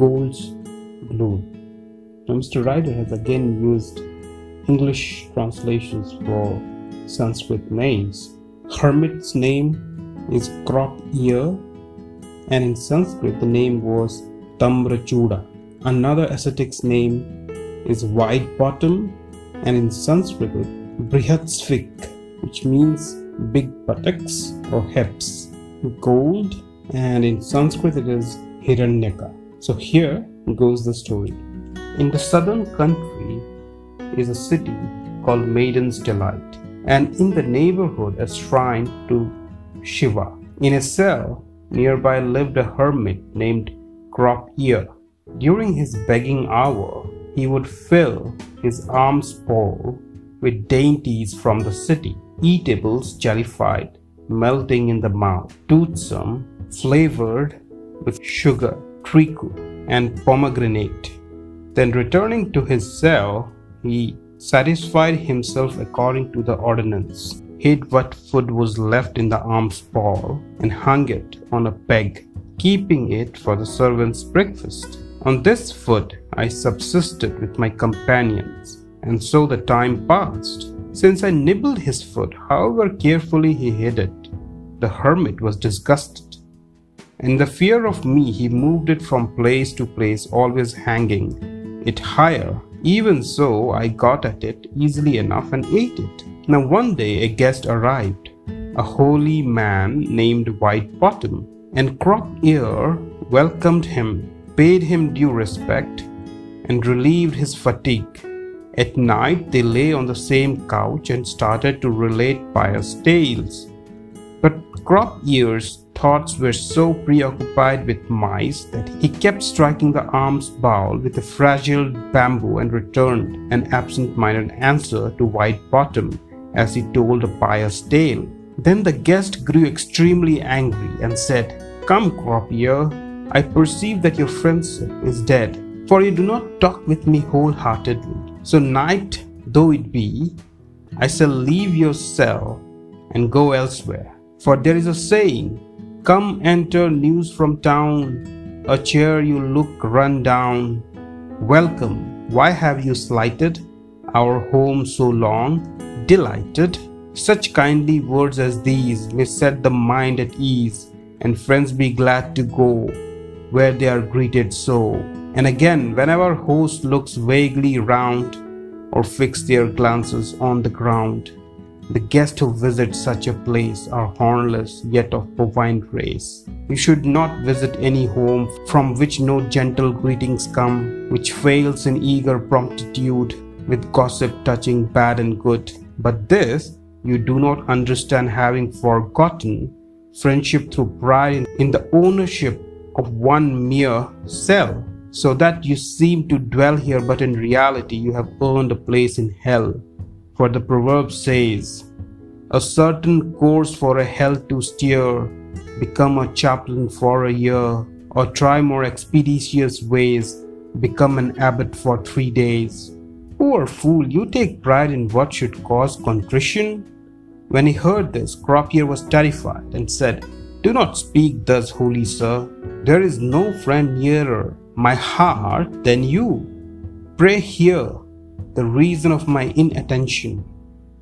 gold's gloom. Now, Mr. Ryder has again used English translations for Sanskrit names. Hermit's name is crop ear, and in Sanskrit the name was Tamrachuda. Another ascetic's name is White Bottom, and in Sanskrit Brihatsvik, which means big buttocks or hips. Gold, and in Sanskrit it is Hiranyaka. So here goes the story. In the southern country is a city called Maiden's Delight, and in the neighborhood a shrine to Shiva. In a cell nearby lived a hermit named Crop Ear. During his begging hour, he would fill his alms bowl with dainties from the city, eatables jellified, melting in the mouth, toothsome, flavored with sugar, treacle, and pomegranate. Then returning to his cell, he satisfied himself according to the ordinance, hid what food was left in the alms bowl, and hung it on a peg, keeping it for the servants' breakfast. On this food I subsisted with my companions, and so the time passed. Since I nibbled his food, however carefully he hid it, the hermit was disgusted. In the fear of me, he moved it from place to place, always hanging it higher. Even so, I got at it easily enough and ate it. Now, one day, a guest arrived, a holy man named White Bottom, and Crop Ear welcomed him, paid him due respect, and relieved his fatigue. At night, they lay on the same couch and started to relate pious tales. But Crop Ear's thoughts were so preoccupied with mice that he kept striking the alms bowl with a fragile bamboo and returned an absent minded answer to White Bottom as he told a pious tale. Then the guest grew extremely angry and said, Come, Crop Ear, I perceive that your friendship is dead, for you do not talk with me wholeheartedly. So, night though it be, I shall leave your cell and go elsewhere. For there is a saying, Come enter news from town, a chair you look run down. Welcome, why have you slighted our home so long? Delighted, such kindly words as these may set the mind at ease, and friends be glad to go where they are greeted so. And again, whenever host looks vaguely round or fix their glances on the ground, the guests who visit such a place are hornless yet of bovine race. You should not visit any home from which no gentle greetings come, which fails in eager promptitude with gossip touching bad and good. But this you do not understand having forgotten friendship through pride in the ownership of one mere cell so that you seem to dwell here, but in reality you have earned a place in hell. For the proverb says, A certain course for a hell to steer, become a chaplain for a year, or try more expeditious ways, become an abbot for three days. Poor fool, you take pride in what should cause contrition? When he heard this, Crop Ear was terrified and said, Do not speak thus, holy sir. There is no friend nearer my heart than you. Pray hear the reason of my inattention.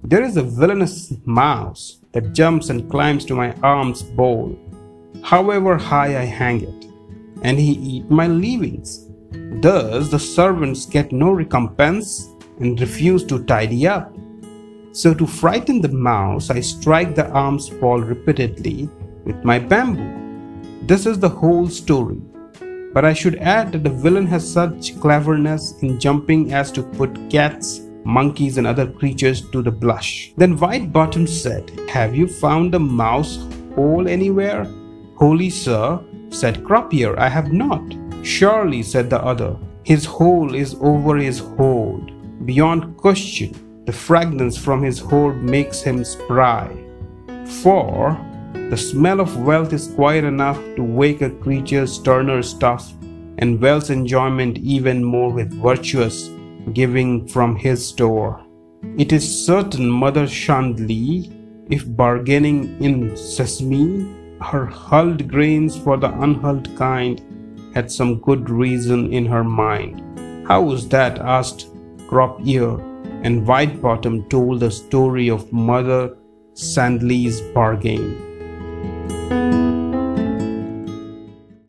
There is a villainous mouse that jumps and climbs to my alms bowl, however high I hang it, and he eat my leavings. Thus the servants get no recompense and refuse to tidy up. So to frighten the mouse, I strike the alms bowl repeatedly with my bamboo. This is the whole story. But I should add that the villain has such cleverness in jumping as to put cats, monkeys, and other creatures to the blush. Then White Bottom said, Have you found the mouse hole anywhere? Holy sir, said Crop Ear, I have not. Surely, said the other, his hole is over his hold. Beyond question, the fragrance from his hold makes him spry. For the smell of wealth is quite enough to wake a creature's sterner stuff, and wealth's enjoyment even more with virtuous giving from his store. It is certain Mother Shandilee, if bargaining in sesame, her hulled grains for the unhulled kind, had some good reason in her mind. How was that? asked Crop Ear, and White Bottom told the story of Mother Shandilee's bargain. Thank you.